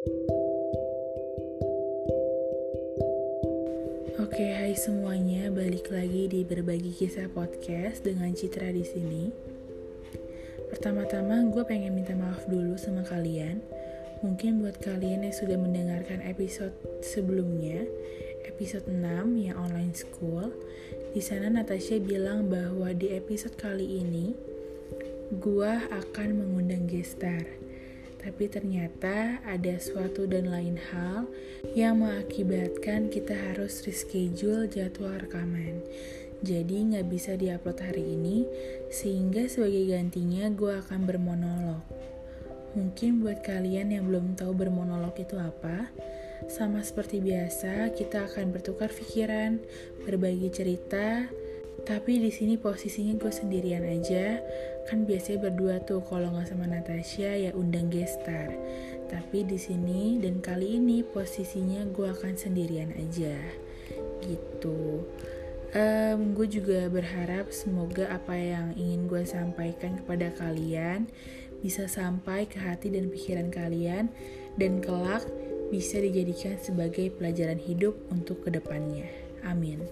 Oke, hai semuanya, balik lagi di berbagi kisah podcast dengan Citra di sini. Pertama-tama, gue pengen minta maaf dulu sama kalian. Mungkin buat kalian yang sudah mendengarkan episode sebelumnya, episode 6 yang online school, di sana Natasha bilang bahwa di episode kali ini gue akan mengundang gestar. Tapi ternyata ada suatu dan lain hal yang mengakibatkan kita harus reschedule jadwal rekaman. Jadi nggak bisa diupload hari ini, sehingga sebagai gantinya gue akan bermonolog. Mungkin buat kalian yang belum tahu bermonolog itu apa, sama seperti biasa kita akan bertukar pikiran, berbagi cerita, tapi di sini posisinya gue sendirian aja kan biasanya berdua tuh kalau nggak sama Natasha ya undang gestar tapi di sini dan kali ini posisinya gue akan sendirian aja gitu um, gue juga berharap semoga apa yang ingin gue sampaikan kepada kalian bisa sampai ke hati dan pikiran kalian dan kelak bisa dijadikan sebagai pelajaran hidup untuk ke depannya. Amin.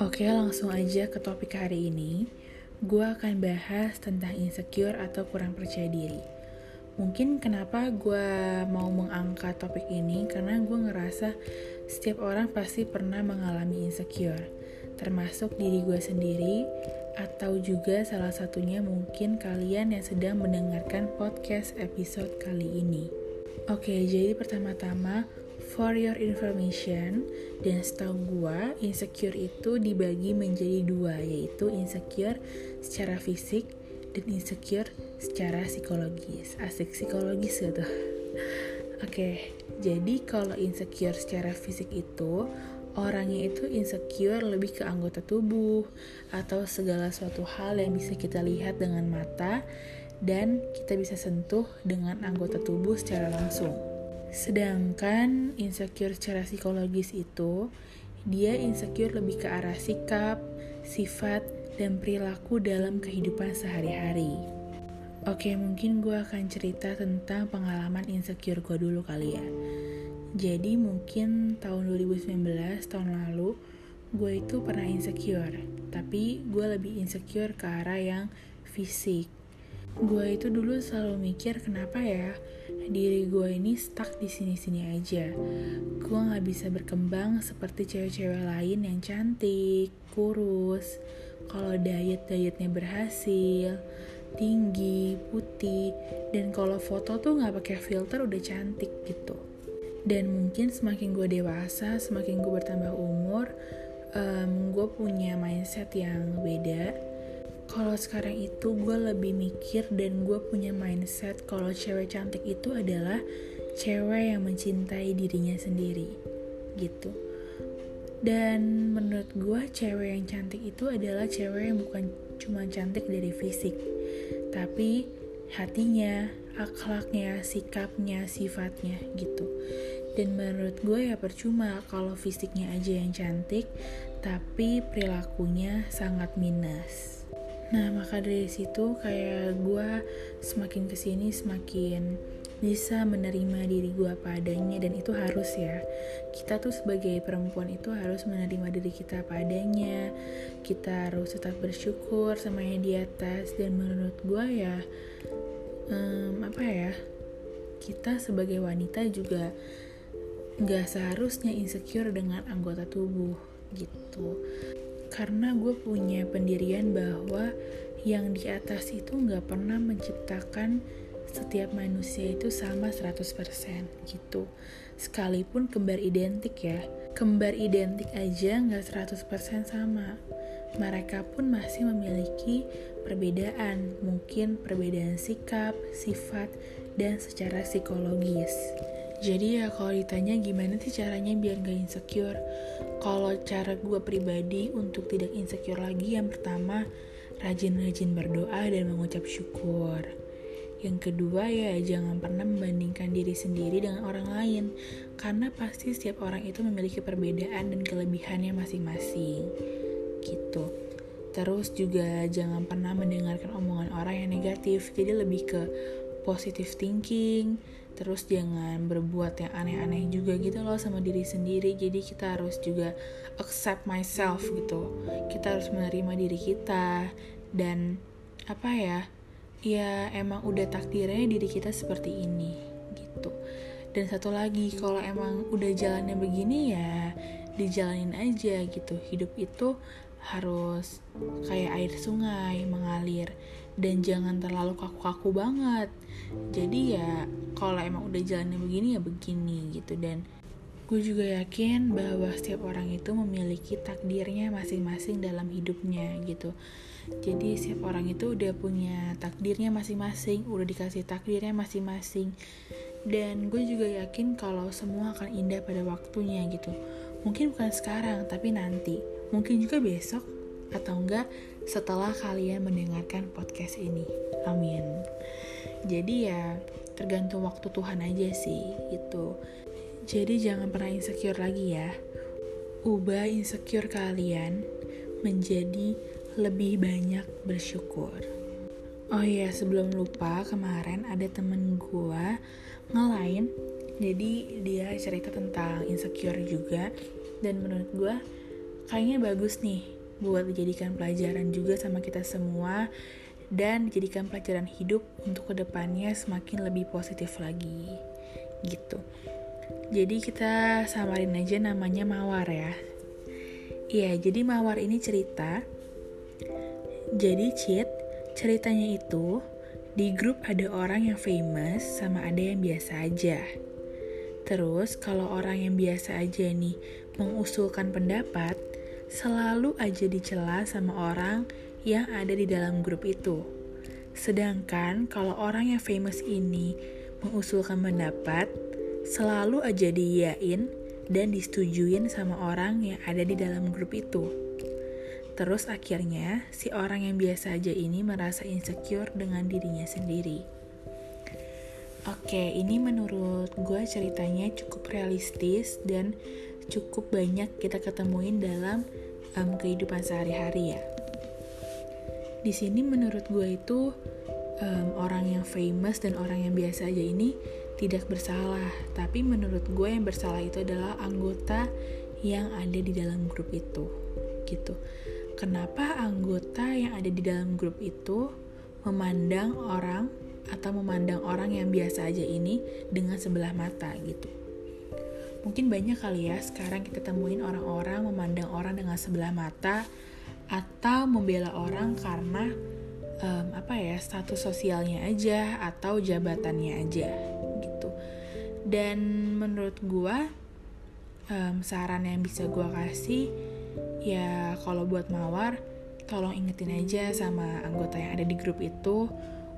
Oke, langsung aja ke topik hari ini gue akan bahas tentang insecure atau kurang percaya diri. Mungkin kenapa gue mau mengangkat topik ini karena gue ngerasa setiap orang pasti pernah mengalami insecure, termasuk diri gue sendiri atau juga salah satunya mungkin kalian yang sedang mendengarkan podcast episode kali ini. Oke, jadi pertama-tama For your information, dan setahu gua, insecure itu dibagi menjadi dua, yaitu insecure secara fisik dan insecure secara psikologis. Asik psikologis gitu. Oke, okay, jadi kalau insecure secara fisik itu orangnya itu insecure lebih ke anggota tubuh atau segala suatu hal yang bisa kita lihat dengan mata dan kita bisa sentuh dengan anggota tubuh secara langsung. Sedangkan insecure secara psikologis itu dia insecure lebih ke arah sikap, sifat, dan perilaku dalam kehidupan sehari-hari. Oke, mungkin gue akan cerita tentang pengalaman insecure gue dulu kali ya. Jadi mungkin tahun 2019, tahun lalu, gue itu pernah insecure. Tapi gue lebih insecure ke arah yang fisik. Gue itu dulu selalu mikir kenapa ya diri gue ini stuck di sini-sini aja. Gue gak bisa berkembang seperti cewek-cewek lain yang cantik, kurus. Kalau diet-dietnya berhasil, tinggi, putih, dan kalau foto tuh gak pakai filter udah cantik gitu. Dan mungkin semakin gue dewasa, semakin gue bertambah umur, um, gue punya mindset yang beda kalau sekarang itu gue lebih mikir dan gue punya mindset kalau cewek cantik itu adalah cewek yang mencintai dirinya sendiri gitu. Dan menurut gue cewek yang cantik itu adalah cewek yang bukan cuma cantik dari fisik tapi hatinya akhlaknya sikapnya sifatnya gitu. Dan menurut gue ya percuma kalau fisiknya aja yang cantik tapi perilakunya sangat minus Nah, maka dari situ kayak gue semakin ke sini semakin bisa menerima diri gue padanya dan itu harus ya. Kita tuh sebagai perempuan itu harus menerima diri kita padanya kita harus tetap bersyukur sama yang di atas dan menurut gue ya um, apa ya kita sebagai wanita juga nggak seharusnya insecure dengan anggota tubuh gitu karena gue punya pendirian bahwa yang di atas itu nggak pernah menciptakan setiap manusia itu sama 100% gitu. Sekalipun kembar identik ya. Kembar identik aja nggak 100% sama. Mereka pun masih memiliki perbedaan mungkin perbedaan sikap, sifat, dan secara psikologis jadi ya kalau ditanya gimana sih caranya biar gak insecure? Kalau cara gue pribadi untuk tidak insecure lagi Yang pertama rajin-rajin berdoa dan mengucap syukur. Yang kedua ya jangan pernah membandingkan diri sendiri dengan orang lain karena pasti setiap orang itu memiliki perbedaan dan kelebihannya masing-masing. Gitu. Terus juga jangan pernah mendengarkan omongan orang yang negatif jadi lebih ke positive thinking, terus jangan berbuat yang aneh-aneh juga gitu loh sama diri sendiri. Jadi kita harus juga accept myself gitu. Kita harus menerima diri kita dan apa ya ya emang udah takdirnya diri kita seperti ini gitu. Dan satu lagi kalau emang udah jalannya begini ya dijalanin aja gitu. Hidup itu harus kayak air sungai mengalir dan jangan terlalu kaku-kaku banget. Jadi ya kalau emang udah jalannya begini ya begini gitu. Dan gue juga yakin bahwa setiap orang itu memiliki takdirnya masing-masing dalam hidupnya gitu. Jadi setiap orang itu udah punya takdirnya masing-masing udah dikasih takdirnya masing-masing. Dan gue juga yakin kalau semua akan indah pada waktunya gitu. Mungkin bukan sekarang tapi nanti. Mungkin juga besok atau enggak setelah kalian mendengarkan podcast ini. Amin. Jadi ya tergantung waktu Tuhan aja sih itu jadi jangan pernah insecure lagi ya. Ubah insecure kalian menjadi lebih banyak bersyukur. Oh iya sebelum lupa kemarin ada temen gue ngelain. Jadi dia cerita tentang insecure juga. Dan menurut gue kayaknya bagus nih buat dijadikan pelajaran juga sama kita semua dan dijadikan pelajaran hidup untuk ke depannya semakin lebih positif lagi. Gitu. Jadi kita samarin aja namanya Mawar ya. Iya, jadi Mawar ini cerita. Jadi cheat, ceritanya itu di grup ada orang yang famous sama ada yang biasa aja. Terus kalau orang yang biasa aja nih mengusulkan pendapat, selalu aja dicela sama orang yang ada di dalam grup itu. Sedangkan kalau orang yang famous ini mengusulkan pendapat, selalu aja diiyain dan disetujuin sama orang yang ada di dalam grup itu. Terus akhirnya si orang yang biasa aja ini merasa insecure dengan dirinya sendiri. Oke, ini menurut gue ceritanya cukup realistis dan cukup banyak kita ketemuin dalam um, kehidupan sehari-hari ya. Di sini menurut gue itu um, orang yang famous dan orang yang biasa aja ini tidak bersalah. Tapi menurut gue yang bersalah itu adalah anggota yang ada di dalam grup itu gitu. Kenapa anggota yang ada di dalam grup itu memandang orang atau memandang orang yang biasa aja ini dengan sebelah mata gitu mungkin banyak kali ya sekarang kita temuin orang-orang memandang orang dengan sebelah mata atau membela orang karena um, apa ya status sosialnya aja atau jabatannya aja gitu. Dan menurut gua um, saran yang bisa gua kasih ya kalau buat mawar tolong ingetin aja sama anggota yang ada di grup itu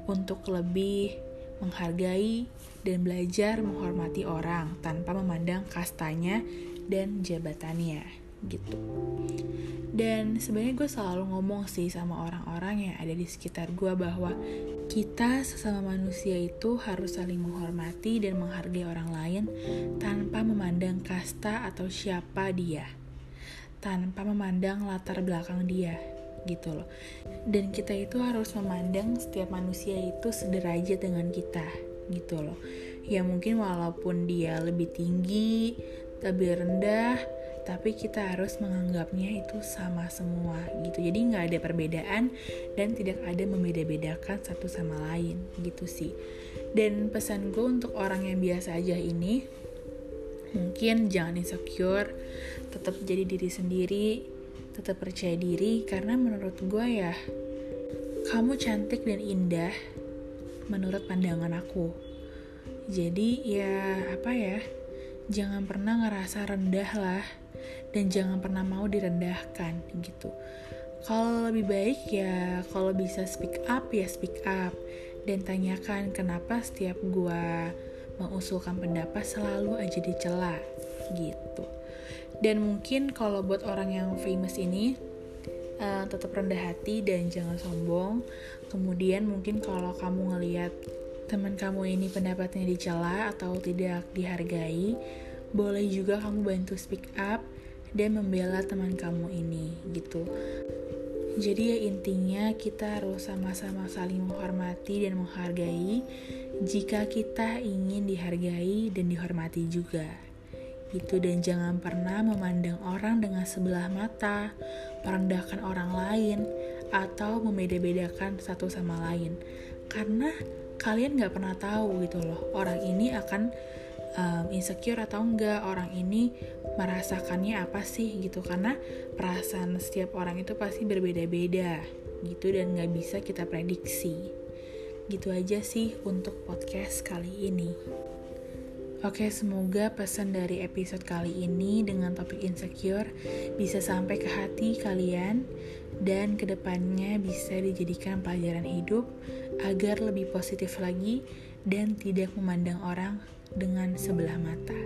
untuk lebih menghargai dan belajar menghormati orang tanpa memandang kastanya dan jabatannya gitu dan sebenarnya gue selalu ngomong sih sama orang-orang yang ada di sekitar gue bahwa kita sesama manusia itu harus saling menghormati dan menghargai orang lain tanpa memandang kasta atau siapa dia. Tanpa memandang latar belakang dia gitu loh. Dan kita itu harus memandang setiap manusia itu sederajat dengan kita gitu loh. Ya mungkin walaupun dia lebih tinggi, lebih rendah, tapi kita harus menganggapnya itu sama semua gitu jadi nggak ada perbedaan dan tidak ada membeda-bedakan satu sama lain gitu sih dan pesan gue untuk orang yang biasa aja ini mungkin jangan insecure tetap jadi diri sendiri tetap percaya diri karena menurut gue ya kamu cantik dan indah menurut pandangan aku. Jadi ya apa ya jangan pernah ngerasa rendah lah dan jangan pernah mau direndahkan gitu. Kalau lebih baik ya kalau bisa speak up ya speak up dan tanyakan kenapa setiap gua mengusulkan pendapat selalu aja dicela gitu dan mungkin kalau buat orang yang famous ini uh, tetap rendah hati dan jangan sombong kemudian mungkin kalau kamu ngelihat teman kamu ini pendapatnya dicela atau tidak dihargai boleh juga kamu bantu speak up dan membela teman kamu ini gitu Jadi ya intinya kita harus sama-sama saling menghormati dan menghargai jika kita ingin dihargai dan dihormati juga. Gitu dan jangan pernah memandang orang dengan sebelah mata, merendahkan orang lain, atau membeda-bedakan satu sama lain. Karena kalian gak pernah tahu gitu loh, orang ini akan um, insecure atau enggak orang ini merasakannya apa sih gitu. Karena perasaan setiap orang itu pasti berbeda-beda gitu dan nggak bisa kita prediksi. Gitu aja sih untuk podcast kali ini Oke, semoga pesan dari episode kali ini dengan topik insecure bisa sampai ke hati kalian dan ke depannya bisa dijadikan pelajaran hidup agar lebih positif lagi dan tidak memandang orang dengan sebelah mata.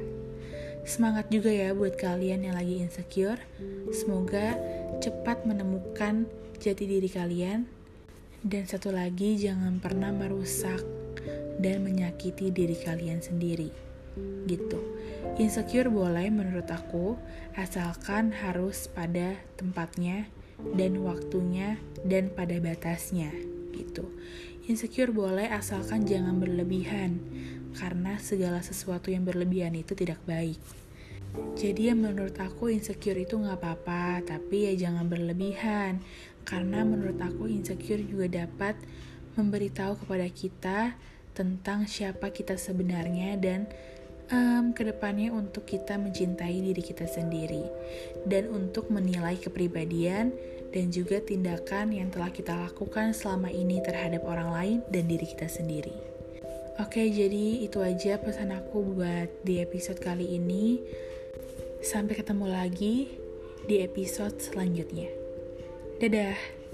Semangat juga ya buat kalian yang lagi insecure. Semoga cepat menemukan jati diri kalian. Dan satu lagi, jangan pernah merusak dan menyakiti diri kalian sendiri. Gitu. Insecure boleh menurut aku, asalkan harus pada tempatnya dan waktunya dan pada batasnya gitu. Insecure boleh asalkan jangan berlebihan karena segala sesuatu yang berlebihan itu tidak baik. Jadi ya menurut aku insecure itu nggak apa-apa, tapi ya jangan berlebihan. Karena menurut aku insecure juga dapat memberitahu kepada kita tentang siapa kita sebenarnya dan um, ke depannya untuk kita mencintai diri kita sendiri dan untuk menilai kepribadian dan juga tindakan yang telah kita lakukan selama ini terhadap orang lain dan diri kita sendiri. Oke, jadi itu aja pesan aku buat di episode kali ini. Sampai ketemu lagi di episode selanjutnya. Dadah.